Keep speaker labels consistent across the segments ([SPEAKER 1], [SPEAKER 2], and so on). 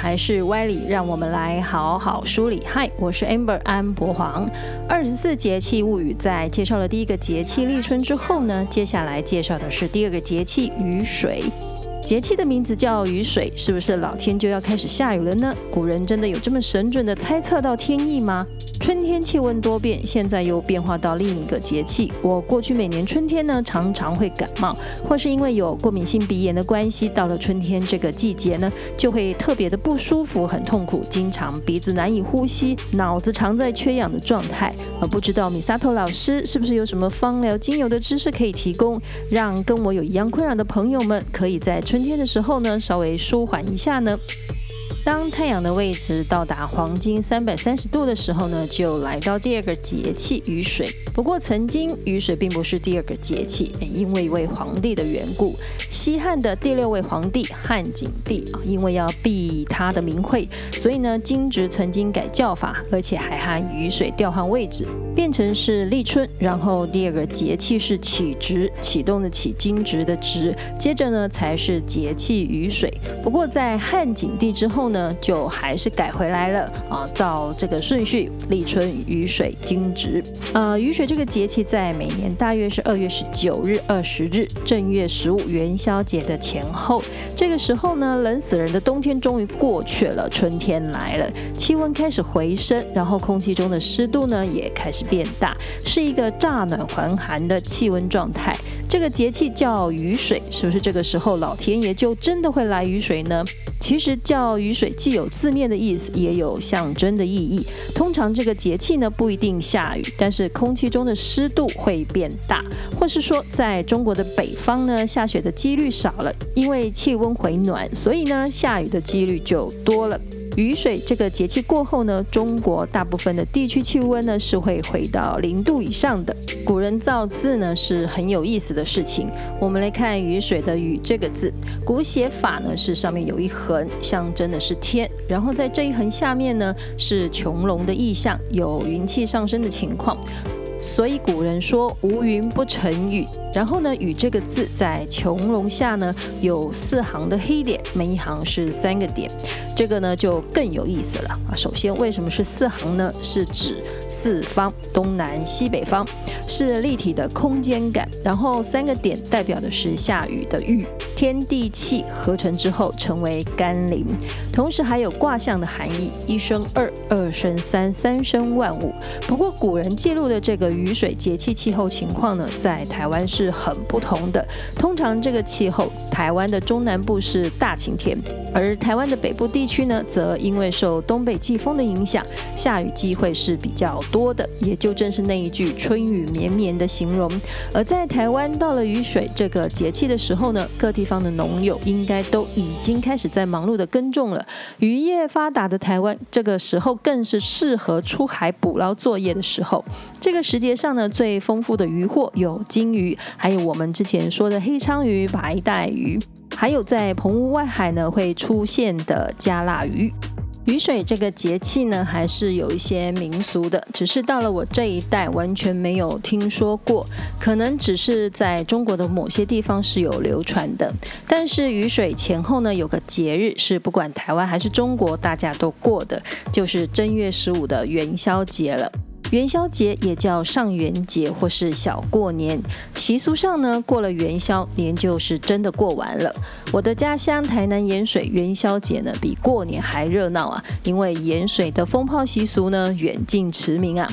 [SPEAKER 1] 还是歪理？让我们来好好梳理。嗨，我是 Amber 安博黄。二十四节气物语在介绍了第一个节气立春之后呢，接下来介绍的是第二个节气雨水。节气的名字叫雨水，是不是老天就要开始下雨了呢？古人真的有这么神准的猜测到天意吗？春天气温多变，现在又变化到另一个节气。我过去每年春天呢，常常会感冒，或是因为有过敏性鼻炎的关系，到了春天这个季节呢，就会特别的不舒服，很痛苦，经常鼻子难以呼吸，脑子常在缺氧的状态。而不知道米萨托老师是不是有什么芳疗精油的知识可以提供，让跟我有一样困扰的朋友们，可以在春春天的时候呢，稍微舒缓一下呢？当太阳的位置到达黄金三百三十度的时候呢，就来到第二个节气雨水。不过，曾经雨水并不是第二个节气，因为一位皇帝的缘故。西汉的第六位皇帝汉景帝啊，因为要避他的名讳，所以呢，惊蛰曾经改叫法，而且还和雨水调换位置，变成是立春。然后第二个节气是启值，启动的启，惊蛰的值，接着呢才是节气雨水。不过在汉景帝之后呢，就还是改回来了啊，照这个顺序：立春、雨水、惊蛰。呃，雨水这个节气在每年大约是二月十九日、二十日，正月十五元宵节的前后。这个时候呢，冷死人的冬天终于过去了，春天来了，气温开始回升，然后空气中的湿度呢也开始变大，是一个乍暖还寒的气温状态。这个节气叫雨水，是不是这个时候老天爷就真的会来雨水呢？其实叫雨水既有字面的意思，也有象征的意义。通常这个节气呢不一定下雨，但是空气中的湿度会变大，或是说在中国的北方呢下雪的几率少了，因为气温回暖，所以呢下雨的几率就多了。雨水这个节气过后呢，中国大部分的地区气温呢是会回到零度以上的。古人造字呢是很有意思的事情。我们来看雨水的“雨”这个字，古写法呢是上面有一横，象征的是天，然后在这一横下面呢是穹隆的意象，有云气上升的情况。所以古人说无云不成雨，然后呢，雨这个字在穹窿下呢有四行的黑点，每一行是三个点，这个呢就更有意思了啊。首先，为什么是四行呢？是指四方，东南西北方，是立体的空间感。然后三个点代表的是下雨的雨，天地气合成之后成为甘霖，同时还有卦象的含义，一生二，二生三，三生万物。不过古人记录的这个。雨水节气气候情况呢，在台湾是很不同的。通常这个气候，台湾的中南部是大晴天，而台湾的北部地区呢，则因为受东北季风的影响，下雨机会是比较多的。也就正是那一句“春雨绵绵”的形容。而在台湾到了雨水这个节气的时候呢，各地方的农友应该都已经开始在忙碌的耕种了。渔业发达的台湾，这个时候更是适合出海捕捞作业的时候。这个时。节上呢，最丰富的渔获有金鱼，还有我们之前说的黑鲳鱼、白带鱼，还有在澎湖外海呢会出现的加辣鱼。雨水这个节气呢，还是有一些民俗的，只是到了我这一代完全没有听说过，可能只是在中国的某些地方是有流传的。但是雨水前后呢，有个节日是不管台湾还是中国大家都过的，就是正月十五的元宵节了。元宵节也叫上元节或是小过年，习俗上呢，过了元宵年就是真的过完了。我的家乡台南盐水元宵节呢，比过年还热闹啊，因为盐水的风炮习俗呢远近驰名啊。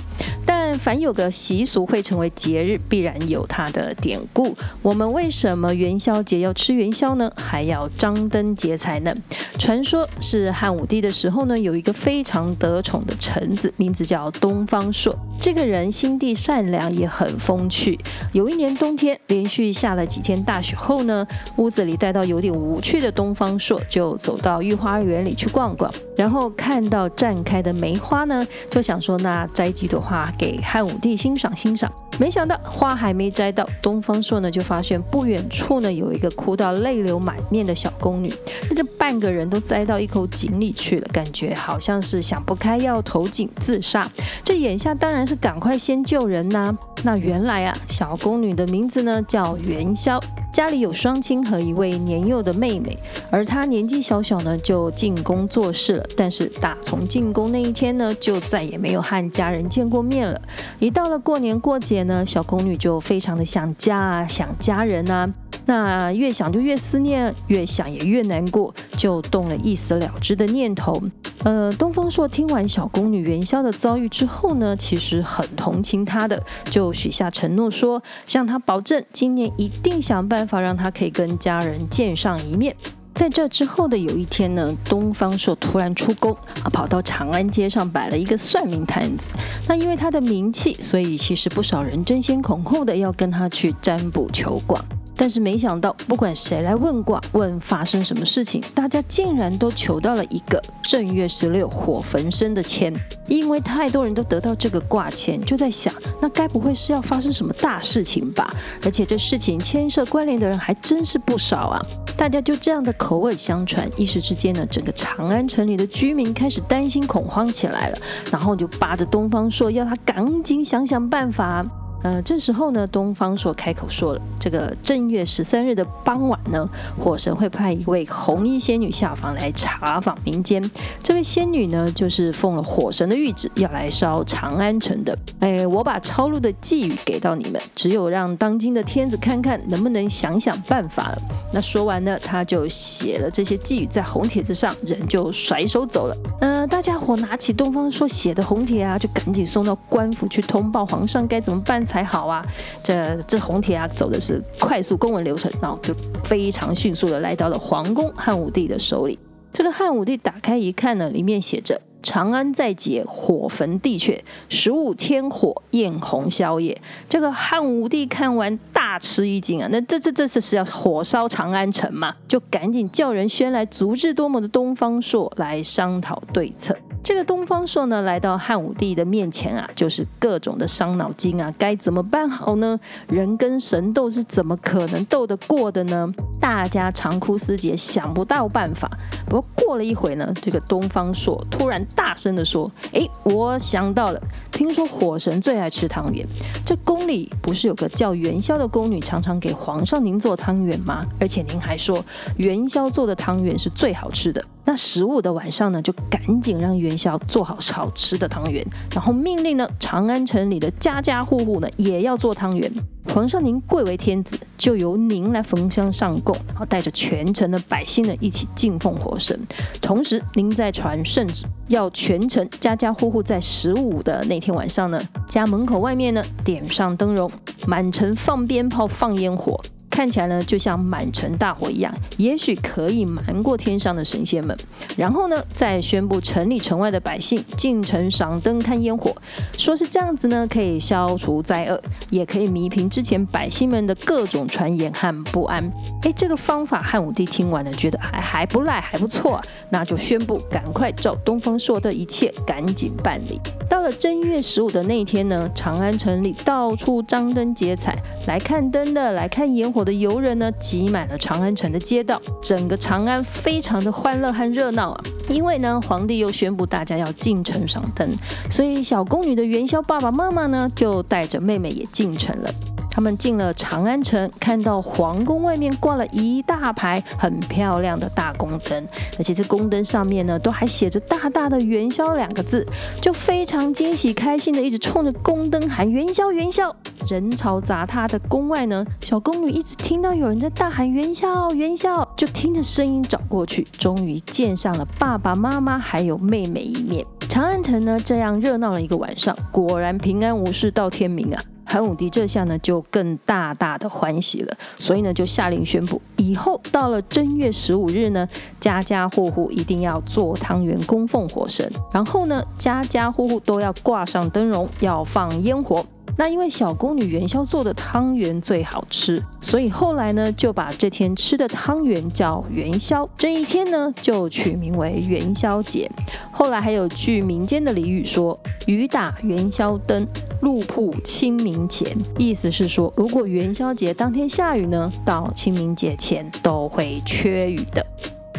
[SPEAKER 1] 但凡有个习俗会成为节日，必然有它的典故。我们为什么元宵节要吃元宵呢？还要张灯结彩呢？传说是汉武帝的时候呢，有一个非常得宠的臣子，名字叫东方朔。这个人心地善良，也很风趣。有一年冬天，连续下了几天大雪后呢，屋子里待到有点无趣的东方朔，就走到御花园里去逛逛。然后看到绽开的梅花呢，就想说那摘几朵花给汉武帝欣赏欣赏。没想到花还没摘到，东方朔呢就发现不远处呢有一个哭到泪流满面的小宫女，那这半个人都栽到一口井里去了，感觉好像是想不开要投井自杀。这眼下当然是赶快先救人呐、那原来啊，小宫女的名字呢叫元宵。家里有双亲和一位年幼的妹妹，而她年纪小小呢就进宫做事了。但是打从进宫那一天呢，就再也没有和家人见过面了。一到了过年过节呢，小宫女就非常的想家啊，想家人啊。那越想就越思念，越想也越难过，就动了一死了之的念头。呃，东方朔听完小宫女元宵的遭遇之后呢，其实很同情她的，就许下承诺说，向她保证今年一定想办法让她可以跟家人见上一面。在这之后的有一天呢，东方朔突然出宫啊，跑到长安街上摆了一个算命摊子。那因为他的名气，所以其实不少人争先恐后的要跟他去占卜求卦。但是没想到，不管谁来问卦，问发生什么事情，大家竟然都求到了一个正月十六火焚身的签。因为太多人都得到这个卦签，就在想，那该不会是要发生什么大事情吧？而且这事情牵涉关联的人还真是不少啊！大家就这样的口耳相传，一时之间呢，整个长安城里的居民开始担心恐慌起来了，然后就扒着东方朔，要他赶紧想想办法。呃，这时候呢，东方朔开口说了，这个正月十三日的傍晚呢，火神会派一位红衣仙女下凡来查访民间。这位仙女呢，就是奉了火神的谕旨，要来烧长安城的。哎，我把抄录的寄语给到你们，只有让当今的天子看看能不能想想办法了。那说完呢，他就写了这些寄语在红帖子上，人就甩手走了。嗯、呃，大家伙拿起东方朔写的红帖啊，就赶紧送到官府去通报皇上该怎么办才。还好啊，这这红帖啊，走的是快速公文流程，然后就非常迅速的来到了皇宫汉武帝的手里。这个汉武帝打开一看呢，里面写着“长安在劫，火焚地阙，十五天火焰红宵夜”。这个汉武帝看完大吃一惊啊，那这这这是是要火烧长安城嘛？就赶紧叫人宣来足智多谋的东方朔来商讨对策。这个东方朔呢，来到汉武帝的面前啊，就是各种的伤脑筋啊，该怎么办好呢？人跟神斗是怎么可能斗得过的呢？大家长哭思竭，想不到办法。不过过了一会呢，这个东方朔突然大声的说：“哎，我想到了，听说火神最爱吃汤圆，这宫里不是有个叫元宵的宫女，常常给皇上您做汤圆吗？而且您还说元宵做的汤圆是最好吃的。”那十五的晚上呢，就赶紧让元宵做好好吃的汤圆，然后命令呢，长安城里的家家户户呢也要做汤圆。皇上您贵为天子，就由您来焚香上供，然后带着全城的百姓呢一起敬奉火神。同时，您再传圣旨，要全城家家户户在十五的那天晚上呢，家门口外面呢点上灯笼，满城放鞭炮，放烟火。看起来呢，就像满城大火一样，也许可以瞒过天上的神仙们。然后呢，再宣布城里城外的百姓进城赏灯看烟火，说是这样子呢，可以消除灾厄，也可以弥平之前百姓们的各种传言和不安。哎，这个方法汉武帝听完了，觉得还还不赖，还不错，那就宣布赶快照东方朔的一切赶紧办理。到了正月十五的那一天呢，长安城里到处张灯结彩，来看灯的，来看烟火的游人呢，挤满了长安城的街道，整个长安非常的欢乐和热闹啊！因为呢，皇帝又宣布大家要进城赏灯，所以小宫女的元宵爸爸妈妈呢，就带着妹妹也进城了。他们进了长安城，看到皇宫外面挂了一大排很漂亮的大宫灯，而且这宫灯上面呢，都还写着大大的“元宵”两个字，就非常惊喜开心的一直冲着宫灯喊“元宵，元宵”。人潮杂沓的宫外呢，小宫女一直听到有人在大喊“元宵，元宵”，就听着声音找过去，终于见上了爸爸妈妈还有妹妹一面。长安城呢，这样热闹了一个晚上，果然平安无事到天明啊。汉武帝这下呢，就更大大的欢喜了，所以呢，就下令宣布，以后到了正月十五日呢，家家户户一定要做汤圆供奉火神，然后呢，家家户户都要挂上灯笼，要放烟火。那因为小宫女元宵做的汤圆最好吃，所以后来呢，就把这天吃的汤圆叫元宵，这一天呢，就取名为元宵节。后来还有句民间的俚语说：“雨打元宵灯，路铺清明前”，意思是说，如果元宵节当天下雨呢，到清明节前都会缺雨的。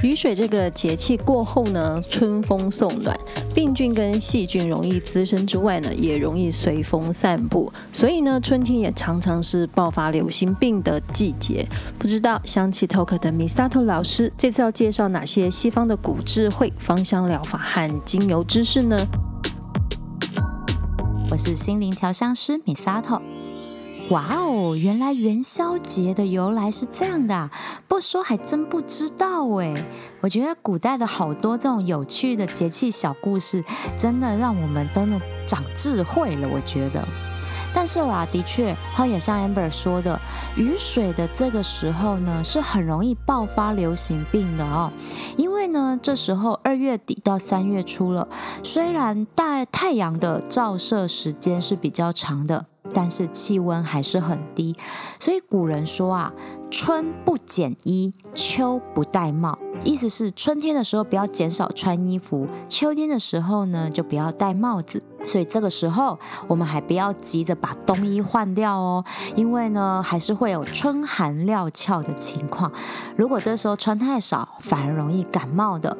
[SPEAKER 1] 雨水这个节气过后呢，春风送暖，病菌跟细菌容易滋生之外呢，也容易随风散布，所以呢，春天也常常是爆发流行病的季节。不知道香气 Talk 的 Misato 老师这次要介绍哪些西方的古智慧、芳香疗法和精油知识呢？
[SPEAKER 2] 我是心灵调香师 Misato。哇哦，原来元宵节的由来是这样的，不说还真不知道哎。我觉得古代的好多这种有趣的节气小故事，真的让我们都能长智慧了。我觉得。但是啦，的确，好也像 Amber 说的，雨水的这个时候呢，是很容易爆发流行病的哦。因为呢，这时候二月底到三月初了，虽然大太阳的照射时间是比较长的，但是气温还是很低。所以古人说啊，春不减衣，秋不戴帽。意思是春天的时候不要减少穿衣服，秋天的时候呢，就不要戴帽子。所以这个时候，我们还不要急着把冬衣换掉哦，因为呢，还是会有春寒料峭的情况。如果这时候穿太少，反而容易感冒的。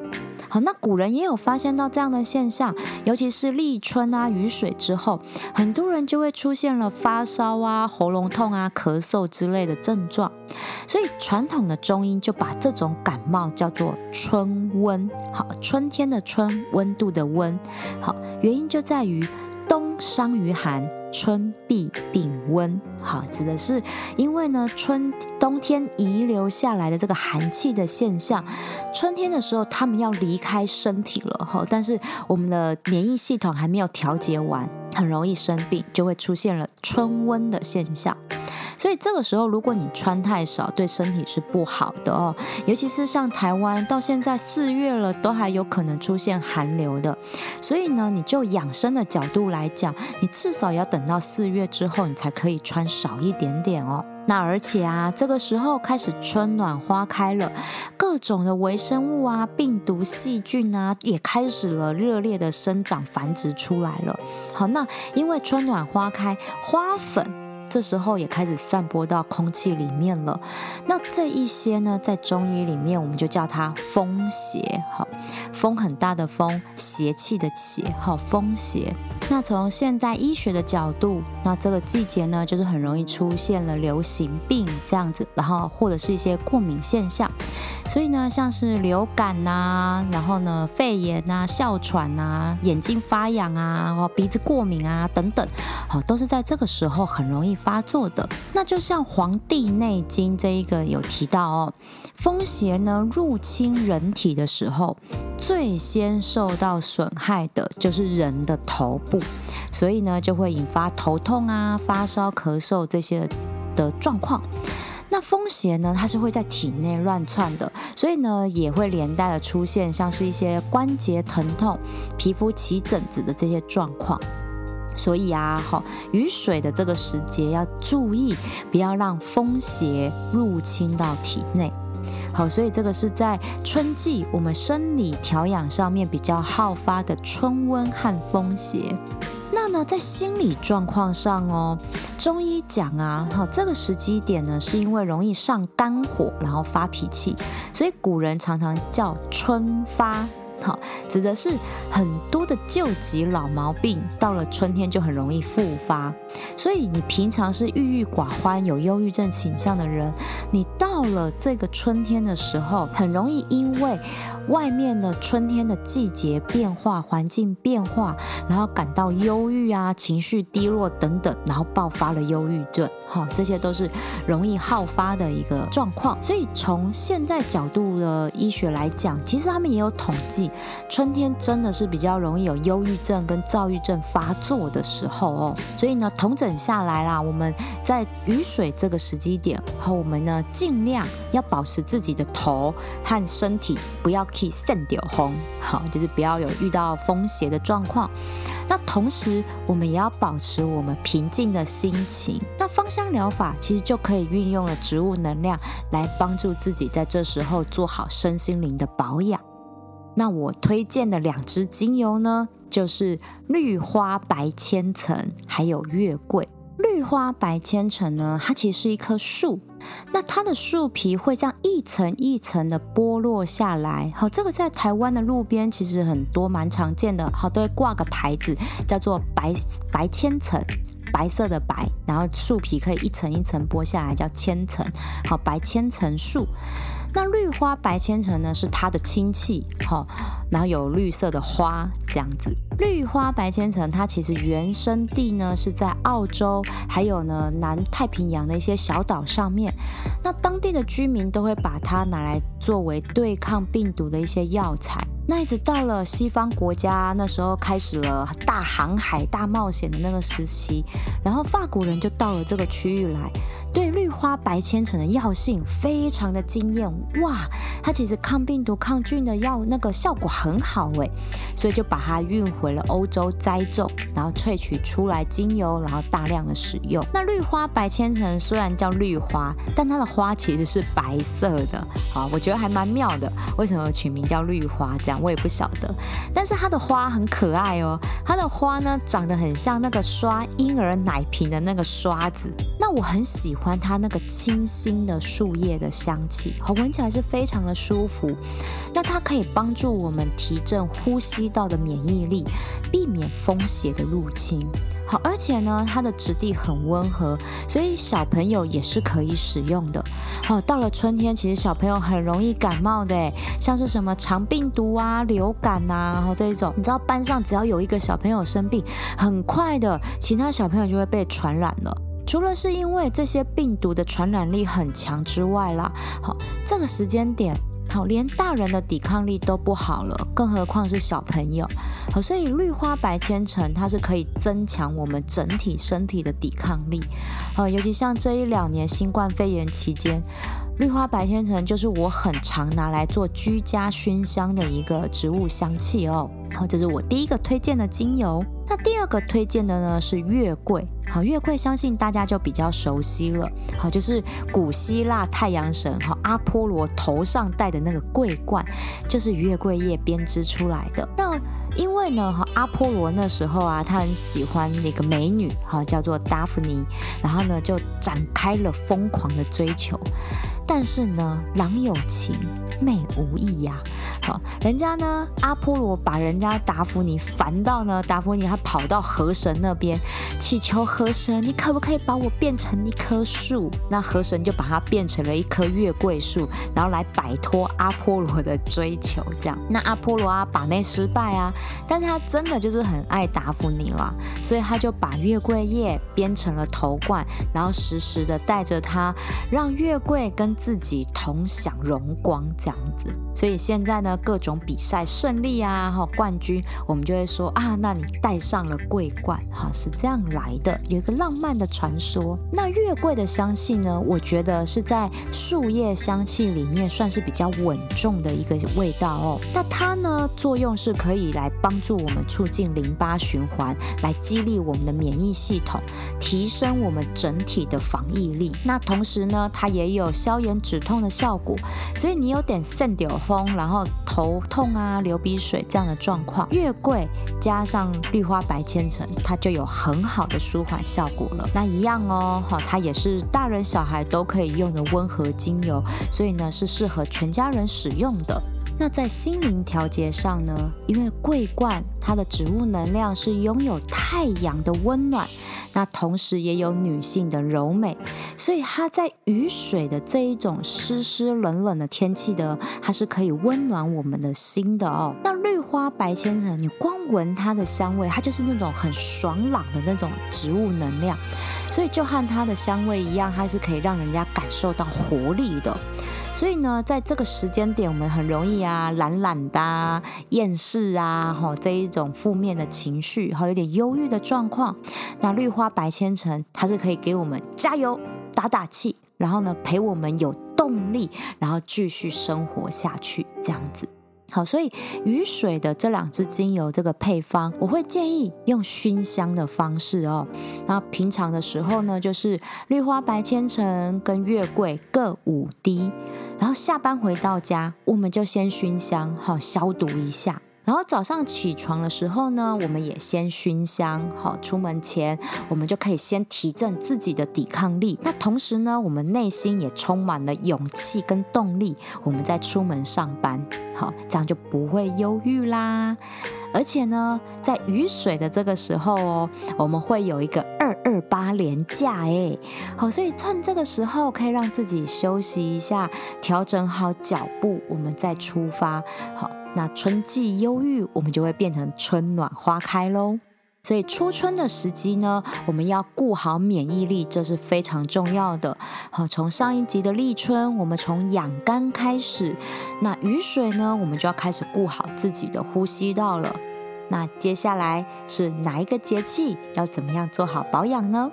[SPEAKER 2] 好，那古人也有发现到这样的现象，尤其是立春啊，雨水之后，很多人就会出现了发烧啊、喉咙痛啊、咳嗽之类的症状。所以传统的中医就把这种感冒叫做春温。好，春天的春，温度的温。好，原因就在于。冬伤于寒，春必病温。好，指的是因为呢，春冬天遗留下来的这个寒气的现象，春天的时候他们要离开身体了哈，但是我们的免疫系统还没有调节完，很容易生病，就会出现了春温的现象。所以这个时候，如果你穿太少，对身体是不好的哦。尤其是像台湾，到现在四月了，都还有可能出现寒流的。所以呢，你就养生的角度来讲，你至少要等到四月之后，你才可以穿少一点点哦。那而且啊，这个时候开始春暖花开了，各种的微生物啊、病毒、细菌啊，也开始了热烈的生长繁殖出来了。好，那因为春暖花开，花粉。这时候也开始散播到空气里面了。那这一些呢，在中医里面，我们就叫它风邪。好，风很大的风，邪气的邪。好，风邪。那从现代医学的角度，那这个季节呢，就是很容易出现了流行病这样子，然后或者是一些过敏现象。所以呢，像是流感呐、啊，然后呢，肺炎呐、啊、哮喘呐、啊、眼睛发痒啊、或鼻子过敏啊等等，好，都是在这个时候很容易发作的。那就像《黄帝内经》这一个有提到哦，风邪呢入侵人体的时候，最先受到损害的就是人的头部。所以呢，就会引发头痛啊、发烧、咳嗽这些的状况。那风邪呢，它是会在体内乱窜的，所以呢，也会连带的出现像是一些关节疼痛、皮肤起疹子的这些状况。所以啊，好，雨水的这个时节要注意，不要让风邪入侵到体内。好，所以这个是在春季我们生理调养上面比较好发的春温和风邪。那呢，在心理状况上哦，中医讲啊，哈，这个时机点呢，是因为容易上肝火，然后发脾气，所以古人常常叫春发。好，指的是很多的旧疾老毛病，到了春天就很容易复发。所以你平常是郁郁寡欢、有忧郁症倾向的人，你到了这个春天的时候，很容易因为外面的春天的季节变化、环境变化，然后感到忧郁啊、情绪低落等等，然后爆发了忧郁症。好，这些都是容易好发的一个状况。所以从现在角度的医学来讲，其实他们也有统计。春天真的是比较容易有忧郁症跟躁郁症发作的时候哦，所以呢，统整下来啦，我们在雨水这个时机点，和我们呢尽量要保持自己的头和身体不要去散掉风，好，就是不要有遇到风邪的状况。那同时，我们也要保持我们平静的心情。那芳香疗法其实就可以运用了植物能量来帮助自己在这时候做好身心灵的保养。那我推荐的两支精油呢，就是绿花白千层，还有月桂。绿花白千层呢，它其实是一棵树，那它的树皮会这样一层一层的剥落下来。好，这个在台湾的路边其实很多，蛮常见的。好，都会挂个牌子，叫做白白千层，白色的白，然后树皮可以一层一层剥下来，叫千层。好，白千层树。那绿花白千层呢，是它的亲戚，好，然后有绿色的花这样子。绿花白千层它其实原生地呢是在澳洲，还有呢南太平洋的一些小岛上面。那当地的居民都会把它拿来作为对抗病毒的一些药材。那一直到了西方国家，那时候开始了大航海、大冒险的那个时期，然后法国人就到了这个区域来，对绿花白千层的药性非常的惊艳，哇，它其实抗病毒、抗菌的药那个效果很好诶，所以就把它运回了欧洲栽种，然后萃取出来精油，然后大量的使用。那绿花白千层虽然叫绿花，但它的花其实是白色的，啊，我觉得还蛮妙的，为什么取名叫绿花这样？我也不晓得，但是它的花很可爱哦。它的花呢，长得很像那个刷婴儿奶瓶的那个刷子。那我很喜欢它那个清新的树叶的香气，好，闻起来是非常的舒服。那它可以帮助我们提振呼吸道的免疫力，避免风邪的入侵。好，而且呢，它的质地很温和，所以小朋友也是可以使用的。好，到了春天，其实小朋友很容易感冒的，像是什么肠病毒啊、流感呐、啊，然后这一种，你知道班上只要有一个小朋友生病，很快的，其他小朋友就会被传染了。除了是因为这些病毒的传染力很强之外啦，好，这个时间点。好，连大人的抵抗力都不好了，更何况是小朋友。好，所以绿花白千层它是可以增强我们整体身体的抵抗力。呃，尤其像这一两年新冠肺炎期间，绿花白千层就是我很常拿来做居家熏香的一个植物香气哦。好，这是我第一个推荐的精油。那第二个推荐的呢是月桂。好，月桂相信大家就比较熟悉了。好，就是古希腊太阳神哈阿波罗头上戴的那个桂冠，就是月桂叶编织出来的。那因为呢，哈阿波罗那时候啊，他很喜欢那个美女哈，叫做达芙妮，然后呢就展开了疯狂的追求。但是呢，郎有情，妹无意呀。人家呢，阿波罗把人家达芙妮烦到呢，达芙妮还跑到河神那边祈求河神，你可不可以把我变成一棵树？那河神就把它变成了一棵月桂树，然后来摆脱阿波罗的追求。这样，那阿波罗啊，把妹失败啊，但是他真的就是很爱达芙妮啦，所以他就把月桂叶编成了头冠，然后时时的带着它，让月桂跟自己同享荣光，这样子。所以现在呢，各种比赛胜利啊，哈，冠军，我们就会说啊，那你戴上了桂冠，哈，是这样来的，有一个浪漫的传说。那月桂的香气呢，我觉得是在树叶香气里面算是比较稳重的一个味道哦。那它呢，作用是可以来帮助我们促进淋巴循环，来激励我们的免疫系统，提升我们整体的防疫力。那同时呢，它也有消炎止痛的效果。所以你有点肾丢风，然后头痛啊、流鼻水这样的状况，月桂加上绿花白千层，它就有很好的舒缓效果了。那一样哦，哈，它也是大人小孩都可以用的温和精油，所以呢是适合全家人使用的。那在心灵调节上呢，因为桂冠它的植物能量是拥有太阳的温暖。那同时也有女性的柔美，所以它在雨水的这一种湿湿冷冷的天气的，它是可以温暖我们的心的哦。那绿花白千层，你光闻它的香味，它就是那种很爽朗的那种植物能量，所以就和它的香味一样，它是可以让人家感受到活力的。所以呢，在这个时间点，我们很容易啊，懒懒的、啊、厌世啊，哈，这一种负面的情绪，哈，有点忧郁的状况。那绿花白千层，它是可以给我们加油、打打气，然后呢，陪我们有动力，然后继续生活下去，这样子。好，所以雨水的这两支精油这个配方，我会建议用熏香的方式哦。那平常的时候呢，就是绿花白千层跟月桂各五滴。然后下班回到家，我们就先熏香，好消毒一下。然后早上起床的时候呢，我们也先熏香，好，出门前我们就可以先提振自己的抵抗力。那同时呢，我们内心也充满了勇气跟动力，我们再出门上班，好，这样就不会忧郁啦。而且呢，在雨水的这个时候哦，我们会有一个二二八连假哎，好，所以趁这个时候可以让自己休息一下，调整好脚步，我们再出发。好，那春季忧郁，我们就会变成春暖花开喽。所以初春的时机呢，我们要顾好免疫力，这是非常重要的。好，从上一集的立春，我们从养肝开始，那雨水呢，我们就要开始顾好自己的呼吸道了。那接下来是哪一个节气？要怎么样做好保养呢？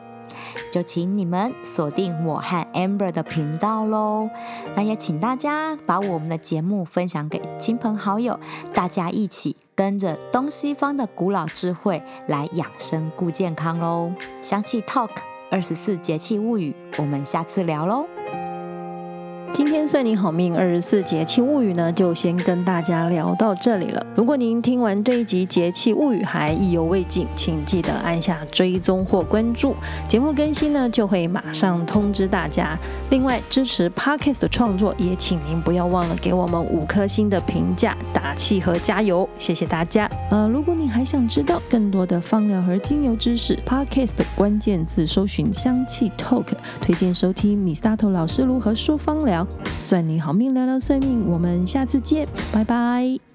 [SPEAKER 2] 就请你们锁定我和 Amber 的频道喽。那也请大家把我们的节目分享给亲朋好友，大家一起跟着东西方的古老智慧来养生顾健康喽。香气 Talk 二十四节气物语，我们下次聊喽。
[SPEAKER 1] 今天算你好命二十四节气物语呢，就先跟大家聊到这里了。如果您听完这一集节气物语还意犹未尽，请记得按下追踪或关注，节目更新呢就会马上通知大家。另外，支持 Podcast 的创作，也请您不要忘了给我们五颗星的评价、打气和加油，谢谢大家。呃，如果你还想知道更多的芳疗和精油知识，Podcast 的关键字搜寻香气 Talk，推荐收听 Misato 老师如何说芳疗。算你好命，聊聊算命，我们下次见，拜拜。